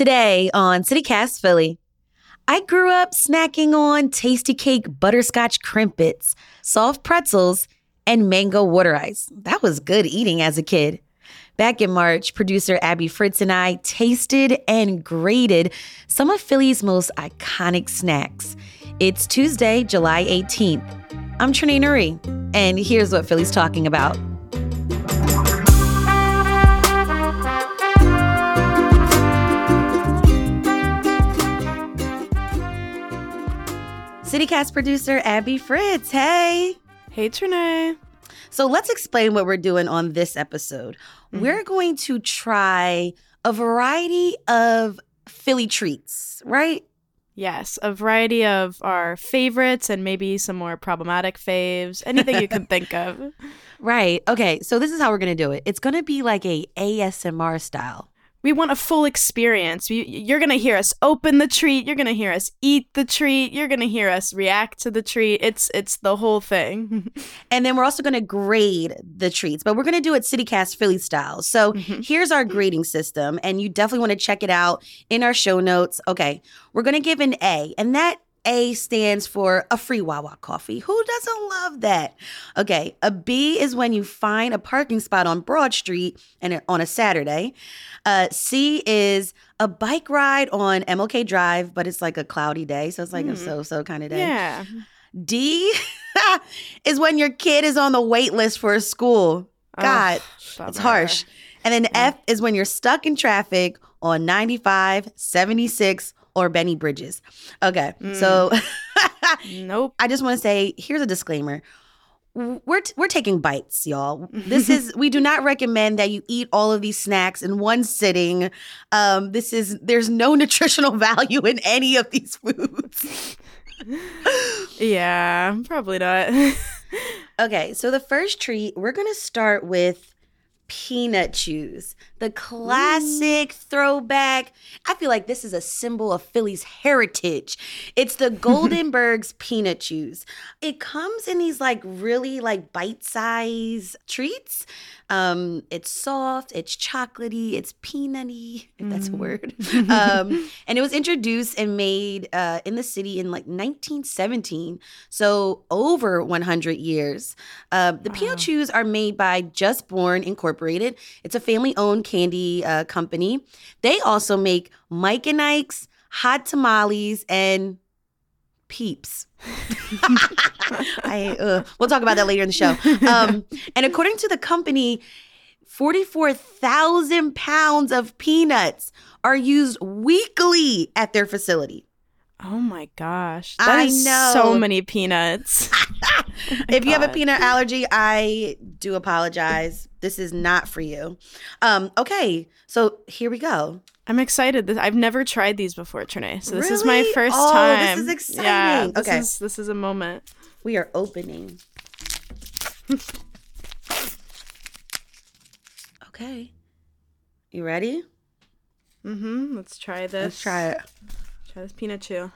Today on CityCast Philly, I grew up snacking on Tastykake butterscotch crimpets, soft pretzels, and mango water ice. That was good eating as a kid. Back in March, producer Abby Fritz and I tasted and graded some of Philly's most iconic snacks. It's Tuesday, July 18th. I'm Trenae Nuri, and here's what Philly's talking about. CityCast producer Abby Fritz. Hey. Hey, Trenae. So let's explain what we're doing on this episode. Mm-hmm. We're going to try a variety of Philly treats, right? Yes, a variety of our favorites and maybe some more problematic faves, anything you can think of. Right. Okay. So this is how we're going to do it. It's going to be like a ASMR style we want a full experience. you're going to hear us open the treat. You're going to hear us eat the treat. You're going to hear us react to the treat. It's it's the whole thing. and then we're also going to grade the treats, but we're going to do it CityCast Philly style. So mm-hmm. here's our grading system, and you definitely want to check it out in our show notes. Okay, we're going to give an A, and that a stands for a free Wawa coffee. Who doesn't love that? Okay, a B is when you find a parking spot on Broad Street and on a Saturday. Uh, C is a bike ride on MLK Drive, but it's like a cloudy day, so it's like mm. a hmm. so-so kind of day. Yeah. D is when your kid is on the wait list for a school. God, oh, it's harsh. And then F is when you're stuck in traffic on 95, 76, or Benny Bridges. Okay, mm. so nope. I just want to say here's a disclaimer. We're t- we're taking bites, y'all. This is we do not recommend that you eat all of these snacks in one sitting. Um, this is there's no nutritional value in any of these foods. yeah, probably not. okay, so the first treat we're gonna start with peanut chews the classic throwback. I feel like this is a symbol of Philly's heritage. It's the Goldenberg's peanut chews. It comes in these like really like bite-size treats. Um, it's soft, it's chocolatey, it's peanutty, if that's a mm. word. um, and it was introduced and made uh, in the city in like 1917, so over 100 years. Uh, the wow. peanut chews are made by Just Born Incorporated. It's a family-owned candy uh, company. They also make Mike and Ike's, hot tamales, and peeps. I, uh, we'll talk about that later in the show. Um, and according to the company, 44,000 pounds of peanuts are used weekly at their facility. Oh my gosh. That I know. So many peanuts. oh if you have a peanut allergy, I do apologize. This is not for you. Um, okay, so here we go. I'm excited. I've never tried these before, Trenae. So this really? is my first oh, time. This is exciting. Yeah, this okay. Is, this is a moment. We are opening. okay. You ready? Mm-hmm. Let's try this. Let's try it. Try this peanut chew.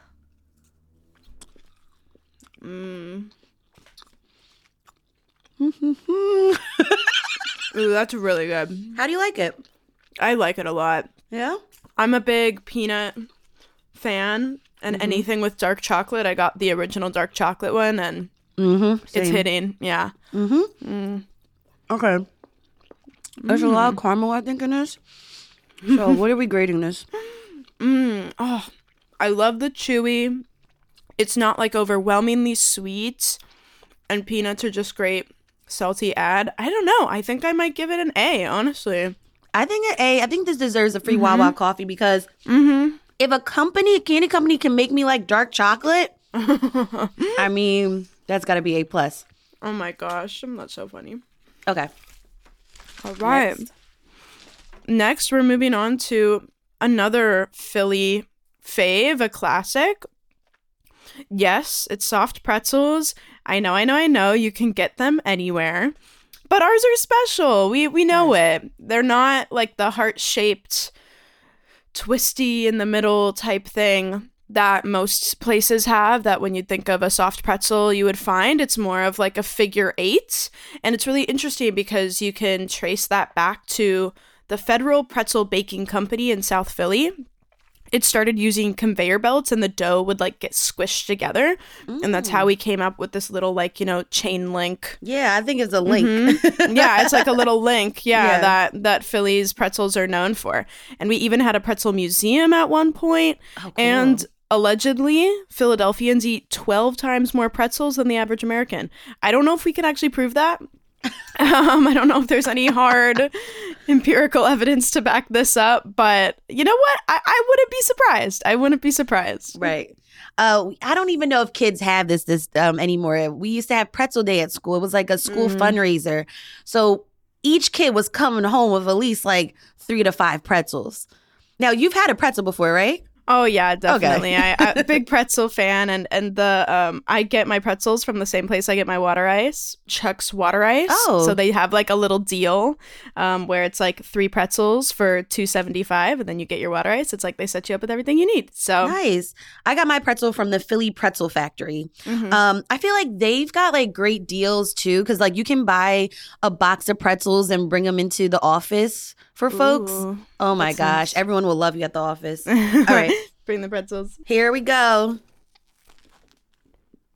Mmm. Ooh, that's really good. How do you like it? I like it a lot. Yeah? I'm a big peanut fan, and mm-hmm. anything with dark chocolate. I got the original dark chocolate one, and mm-hmm, it's hitting. Yeah. Mm-hmm. Mm. Okay. There's a lot of mm. caramel, I think, in this. So, what are we grading this? Mm. Oh, I love the chewy. It's not like overwhelmingly sweet, and peanuts are just great salty add. I don't know. I think I might give it an A, honestly. I think an A. I think this deserves a free mm-hmm. Wawa coffee because mm-hmm. if a company, a candy company, can make me like dark chocolate, I mean, that's got to be A plus. Oh my gosh, I'm not so funny. Okay. All right. Next. Next, we're moving on to another Philly fave, a classic. Yes, it's soft pretzels. I know, I know, I know. You can get them anywhere. But ours are special. We we know it. They're not like the heart-shaped twisty in the middle type thing that most places have that when you think of a soft pretzel you would find it's more of like a figure 8 and it's really interesting because you can trace that back to the Federal Pretzel Baking Company in South Philly it started using conveyor belts and the dough would like get squished together. And that's how we came up with this little like, you know, chain link. Yeah, I think it's a link. Mhm. yeah, it's like a little link. Yeah, Yeah. that that Philly's pretzels are known for. And we even had a pretzel museum at one point. Oh, cool. And allegedly, Philadelphians eat 12 times more pretzels than the average American. I don't know if we can actually prove that. Um, I don't know if there's any hard empirical evidence to back this up, but you know what? I, I wouldn't be surprised. I wouldn't be surprised. Right. Uh, I don't even know if kids have this this um, anymore. We used to have pretzel day at school. It was like a school Mhm. fundraiser. So each kid was coming home with at least like three to five pretzels. Now you've had a pretzel before, right? Oh yeah, definitely. I, I big pretzel fan, and and the um I get my pretzels from the same place I get my water ice, Chuck's Water Ice. Oh. so they have like a little deal, um, where it's like three pretzels for two seventy five, and then you get your water ice. It's like they set you up with everything you need. So Nice. I got my pretzel from the Philly Pretzel Factory. mhm. Um, I feel like they've got like great deals too, because like you can buy a box of pretzels and bring them into the office for folks. Ooh. Oh my gosh, sounds- everyone will love you at the office. All right. bring the pretzels. Here we go.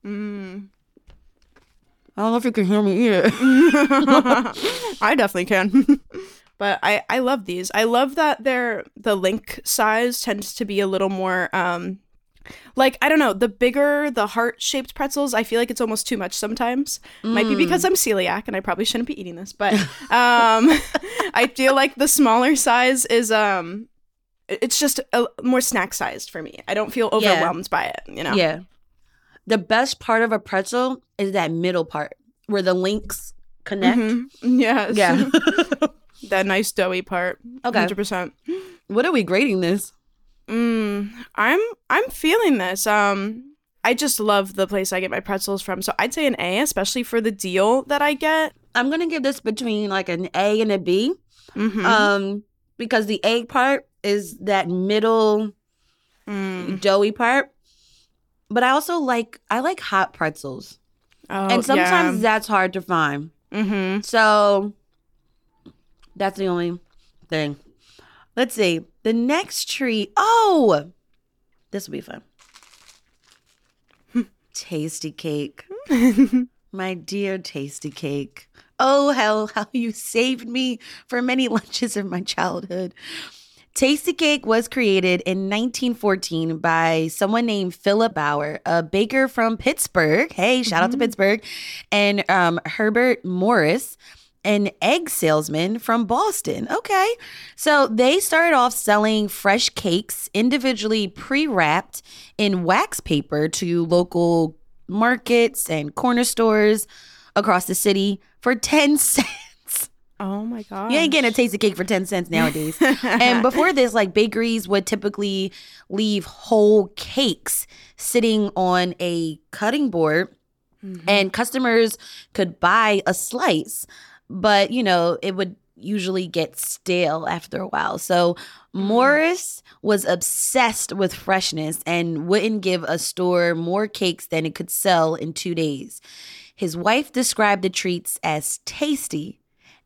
Mm. I don't know if you can hear me either. I definitely can. but I I love these. I love that they're the link size tends to be a little more um like I don't know, the bigger the heart-shaped pretzels, I feel like it's almost too much sometimes. Might be Mm. because I'm celiac and I probably shouldn't be eating this, but um I feel like the smaller size is um, it's just a, more snack sized for me. I don't feel Yeah. overwhelmed by it, you know. Yeah. The best part of a pretzel is that middle part where the links connect. Mhm. Yes. Yeah. that nice doughy part. Okay. 100%. what are we grading this? Mm, I'm I'm feeling this. Um, I just love the place I get my pretzels from. So I'd say an A, especially for the deal that I get. I'm gonna give this between like an A and a B. Mm-hmm. Um, because the A part is that middle Mm. doughy part. But I also like I like hot pretzels. Oh, and sometimes that's hard to find. Mm-hmm. So that's the only thing. Let's see. The next tree. Oh, this will be fun. Tastykake. My dear Tastykake. Oh, how, how you saved me for many lunches of my childhood. Tastykake was created in 1914 by someone named Philip Baur, a baker from Pittsburgh. Hey, shout out to Mhm. Pittsburgh. And um, Herbert Morris, an egg salesman from Boston. Okay. So they started off selling fresh cakes individually pre wrapped in wax paper to local markets and corner stores across the city for 10 cents. Oh my god. You ain't getting a taste of cake for 10 cents nowadays. and before this, like bakeries would typically leave whole cakes sitting on a cutting board Mhm. and customers could buy a slice, but you know, it would usually get stale after a while. So mm. Morris was obsessed with freshness and wouldn't give a store more cakes than it could sell in two days. His wife described the treats as tasty,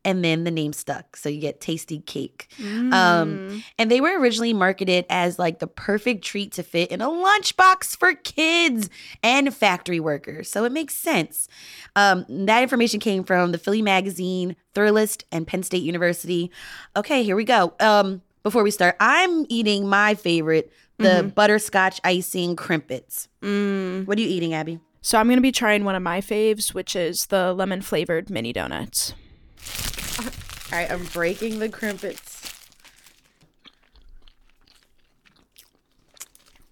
and then the name stuck. So you get Tastykake. Um, Mm. And they were originally marketed as like the perfect treat to fit in a lunchbox for kids and factory workers. So it makes sense. Um, that information came from the Philly Magazine, Thrillist, and Penn State University. Okay, here we go. Um, before we start, I'm eating my favorite, the butterscotch icing crimpets. Mm. What are you eating, Abby? So I'm gonna be trying one of my faves, which is the lemon flavored mini donuts. All right, I'm breaking the crimpets.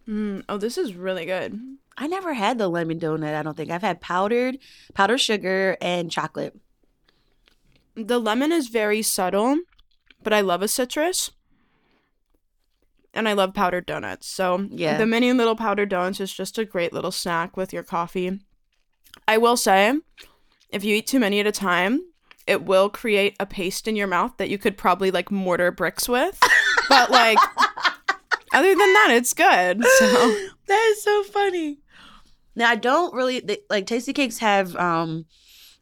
Mm. Oh, this is really good. I never had the lemon donut, I don't think. I've had powdered, powdered sugar, and chocolate. The lemon is very subtle, but I love a citrus. And I love powdered donuts. So Yeah. the mini little powdered donuts is just a great little snack with your coffee. I will say, if you eat too many at a time, it will create a paste in your mouth that you could probably like mortar bricks with. but like other than that, it's good. So That is so funny. Now I don't really they, like Tastykakes have um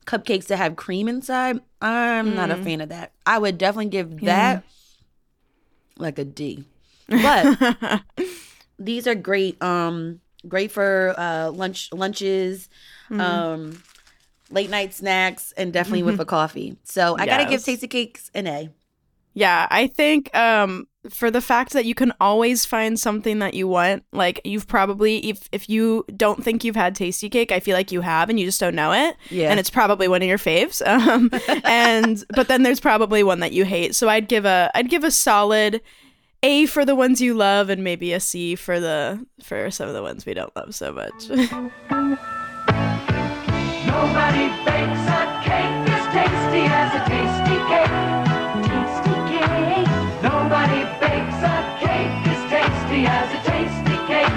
cupcakes that have cream inside. I'm not a Mm. fan of that. I would definitely give that like a D. But These are great. Um, great for uh lunch lunches, Mm-hmm. um, late night snacks, and definitely with a coffee. So I gotta give Tastykakes an A. Yeah, I think um for the fact that you can always find something that you want, like you've probably if if you don't think you've had Tastykake, I feel like you have and you just don't know it. Yeah. And it's probably one of your faves. Um and but then there's probably one that you hate. So I'd give a I'd give a solid A for the ones you love and maybe a C for the for some of the ones we don't love so much. Cake tasty as a tasty cake.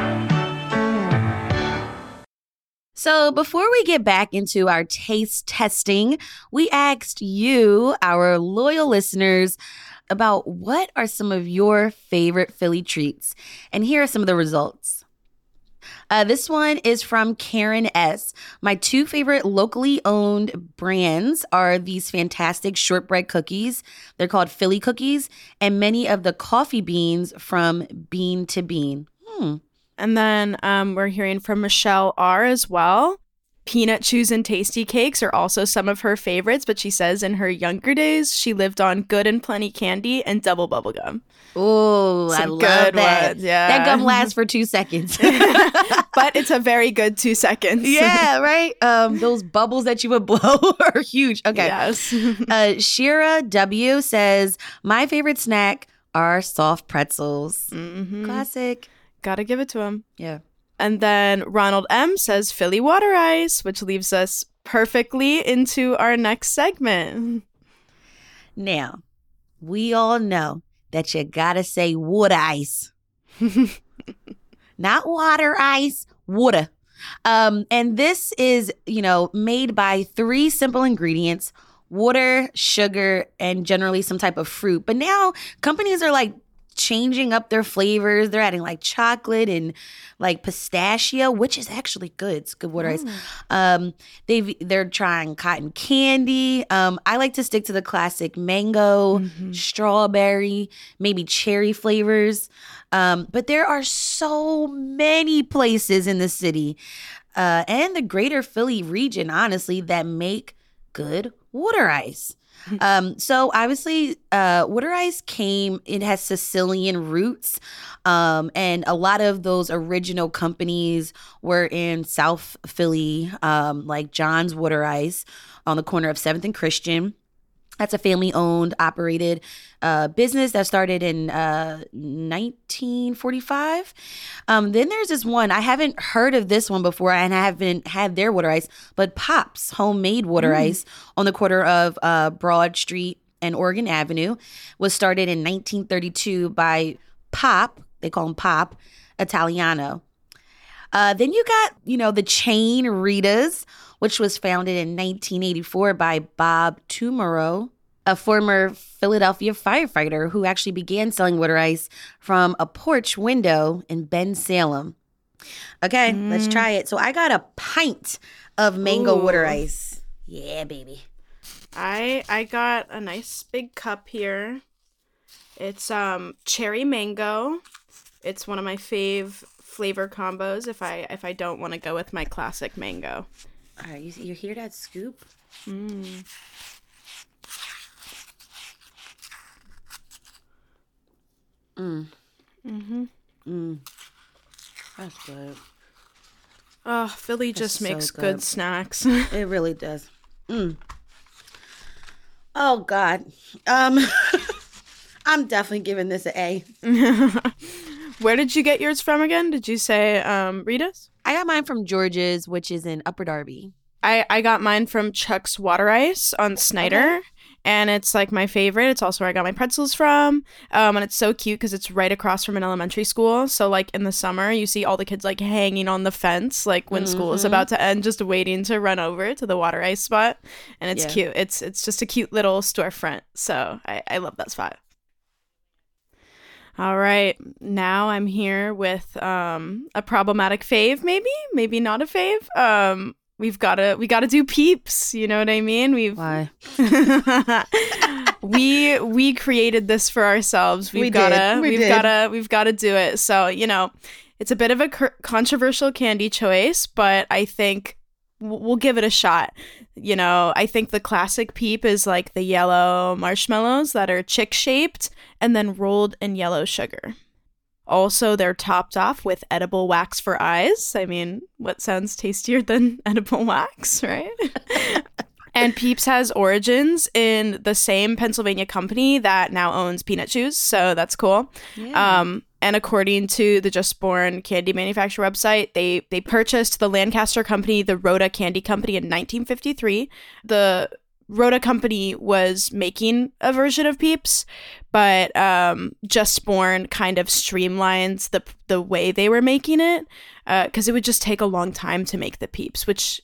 So, before we get back into our taste testing, we asked you, our loyal listeners, about what are some of your favorite Philly treats. And here are some of the results. Uh, this one is from Karen S. My two favorite locally owned brands are these fantastic shortbread cookies. They're called Philly cookies, and many of the coffee beans from Bean to Bean. Hmm. And then um, we're hearing from Michelle R as well. Peanut chews and Tastykakes are also some of her favorites, but she says in her younger days she lived on good and plenty candy and double bubble gum. Oh, I Some love that. ones, yeah. That gum lasts for two seconds. But it's a very good two seconds. yeah, right. Um, those bubbles that you would blow are huge. Okay. Yes. Uh, Shira W says my favorite snack are soft pretzels. hmm Classic. Gotta give it to him. Yeah. And then Ronald M says Philly water ice, which leaves us perfectly into our next segment. Now, we all know that you gotta say wood ice. Not water ice, water. Um, and this is, you know, made by three simple ingredients water, sugar, and generally some type of fruit. But now companies are like changing up their flavors. They're adding like chocolate and like pistachio, which is actually good. It's good water ice. Um, they've they're trying cotton candy. Um, I like to stick to the classic mango, strawberry, maybe cherry flavors. Um, but there are so many places in the city uh, and the greater Philly region, honestly, that make good water ice. Um, so obviously, uh, water ice came. It has Sicilian roots, um, and a lot of those original companies were in South Philly, um, like John's Water Ice on the corner of Seventh and Christian. That's a family owned, operated uh, business that started in uh, 1945. Um, then there's this one, I haven't heard of this one before, and I haven't had their water ice, but Pop's homemade water ice on the corner of uh, Broad Street and Oregon Avenue was started in 1932 by Pop, they call him Pop Italiano. Uh, then you got, you know, the chain Rita's, which was founded in 1984 by Bob Tumolo, a former Philadelphia firefighter who actually began selling water ice from a porch window in Bensalem. Okay, let's try it. So I got a pint of mango water ice. Yeah, baby. I I got a nice big cup here. It's um cherry mango. It's one of my fave flavor combos if I if I don't want to go with my classic mango. All right, you, you hear that scoop? Mm. Mm. Mhm. Mm. That's good. Oh, Philly just so makes good. good snacks. It really does. Mm. Oh God. Um I'm definitely giving this an A. Where did you get yours from again? Did you say um Rita's? I got mine from George's, which is in Upper Darby. I, I got mine from Chuck's Water Ice on Snyder, and it's like my favorite. It's also where I got my pretzels from, um, and it's so cute because it's right across from an elementary school. So like in the summer, you see all the kids like hanging on the fence, like when school is about to end, just waiting to run over to the water ice spot, and it's Yeah. cute. It's it's just a cute little storefront. So I I love that spot. All right, now I'm here with um a problematic fave, maybe, maybe not a fave. Um, we've got to we got to do peeps. You know what I mean? We've Why? we we created this for ourselves. We've We gotta did. We have gotta we've gotta do it. So you know. It's a bit of a controversial candy choice, but I think we'll give it a shot. You know, I think the classic peep is like the yellow marshmallows that are chick shaped and then rolled in yellow sugar. Also, they're topped off with edible wax for eyes. I mean, what sounds tastier than edible wax, right? and Peeps has origins in the same Pennsylvania company that now owns Peanut Chews, so that's cool. Um, and according to the Just Born candy manufacturer website, they they purchased the Lancaster company, the Rodda Candy Company, in 1953. The Rodda company was making a version of Peeps, but um, Just Born kind of streamlines the the way they were making it because it would just take a long time to make the Peeps, which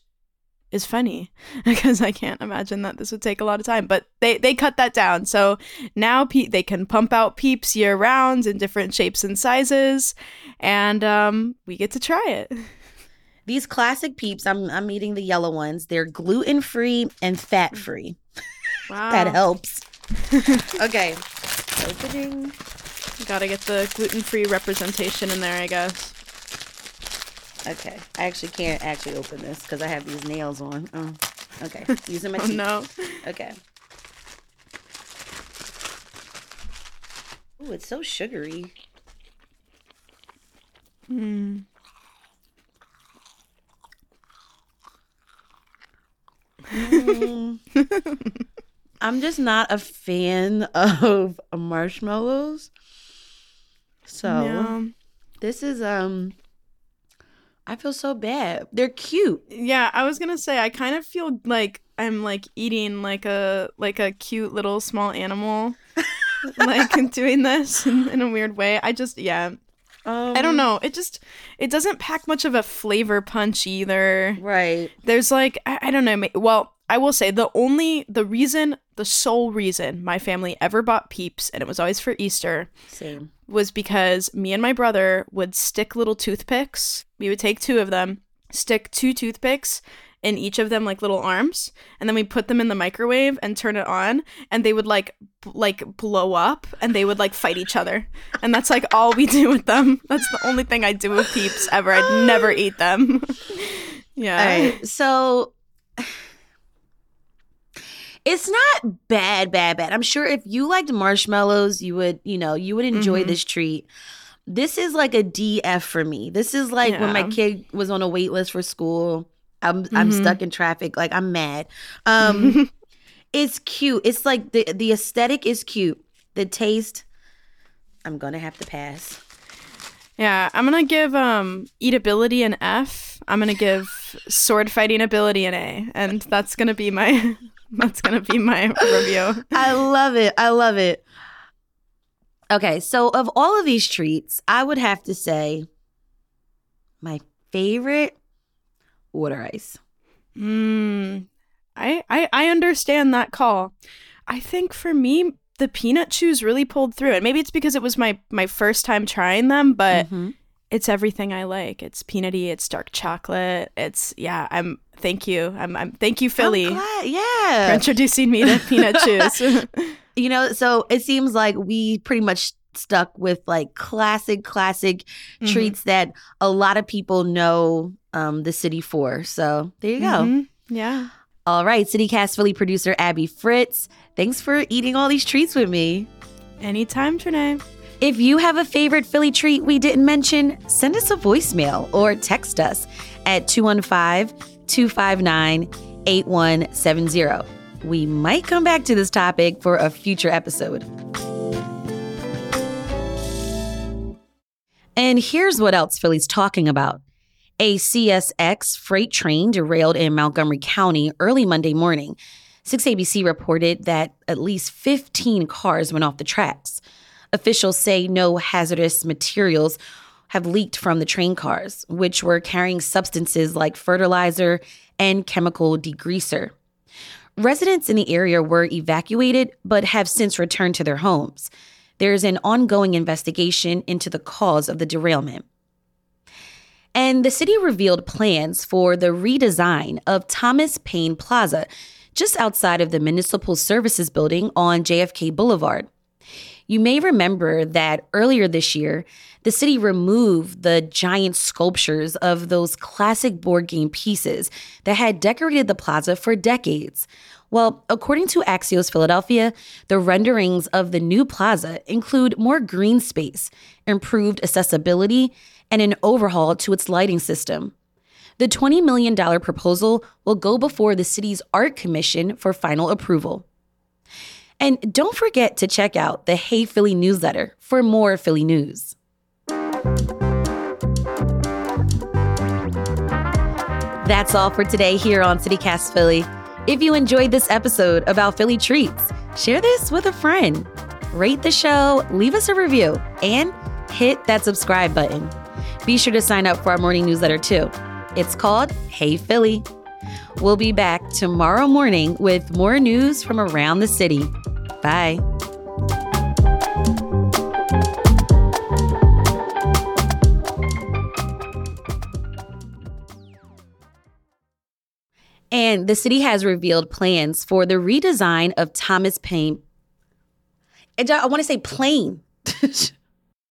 is funny because I can't imagine that this would take a lot of time. But they they cut that down, so now pe- they can pump out Peeps year round in different shapes and sizes, and um, we get to try it. These classic peeps, I'm I'm eating the yellow ones. They're gluten free and fat free. Wow, That helps. okay. Opening. Gotta get the gluten free representation in there, I guess. Okay. I actually can't actually open this because I have these nails on. Oh. Okay. Using my teeth. Oh no. Okay. Ooh, it's so sugary. Hmm. Mm. I'm just not a fan of marshmallows. So Yeah. this is um I feel so bad. They're cute. Yeah, I was gonna say I kind of feel like I'm like eating like a like a cute little small animal, like doing this in, in a weird way. I just yeah, Um, I don't know. It just it doesn't pack much of a flavor punch either. Right. There's like I, I don't know. Well, I will say the only the reason the sole reason my family ever bought Peeps and it was always for Easter Same. was because me and my brother would stick little toothpicks. We would take two of them, stick two toothpicks in each of them like little arms, and then we put them in the microwave and turn it on, and they would like b- like blow up, and they would like fight each other, and that's like all we do with them. That's the only thing I do with Peeps ever. I'd never eat them. yeah. All right. So it's not bad, bad, bad. I'm sure if you liked marshmallows, you would, you know, you would enjoy Mhm. this treat. This is like a DF for me. This is like when my kid was on a wait list for school. I'm I'm Mhm. stuck in traffic. Like I'm mad. Um it's cute. It's like the the aesthetic is cute. The taste, I'm gonna have to pass. Yeah, I'm gonna give um eatability an F. I'm gonna give sword fighting ability an A, and that's gonna be my that's gonna be my review. I love it. I love it. Okay, so of all of these treats, I would have to say my favorite water ice. Mm, I, I I understand that call. I think for me, the peanut chews really pulled through and Maybe it's because it was my my first time trying them, but Mhm. It's everything I like. It's peanutty. It's dark chocolate. It's yeah. I'm thank you. I'm I'm thank you Philly glad- for Yeah. introducing me to peanut chews. You know, so it seems like we pretty much stuck with like classic, classic Mhm. treats that a lot of people know um, the city for. So there you go. Mhm. Yeah. All right, CityCast Philly producer Abby Fritz, thanks for eating all these treats with me. Anytime, Trenae. If you have a favorite Philly treat we didn't mention, send us a voicemail or text us at 215 259 8170. We might come back to this topic for a future episode. And here's what else Philly's talking about. A CSX freight train derailed in Montgomery County early Monday morning. 6ABC reported that at least 15 cars went off the tracks. Officials say no hazardous materials have leaked from the train cars, which were carrying substances like fertilizer and chemical degreaser. Residents in the area were evacuated but have since returned to their homes. There is an ongoing investigation into the cause of the derailment. And the city revealed plans for the redesign of Thomas Paine Plaza just outside of the Municipal Services Building on JFK Boulevard. You may remember that earlier this year, the city removed the giant sculptures of those classic board game pieces that had decorated the plaza for decades. Well, according to Axios Philadelphia, the renderings of the new plaza include more green space, improved accessibility, and an overhaul to its lighting system. The $20 million proposal will go before the city's art commission for final approval. And don't forget to check out the Hey Philly newsletter for more Philly news. That's all for today here on CityCast Philly. If you enjoyed this episode about Philly treats, share this with a friend. Rate the show, leave us a review, and hit that subscribe button. Be sure to sign up for our morning newsletter too. It's called Hey Philly. We'll be back tomorrow morning with more news from around the city. Bye. And the city has revealed plans for the redesign of Thomas Paine. And I want to say plain.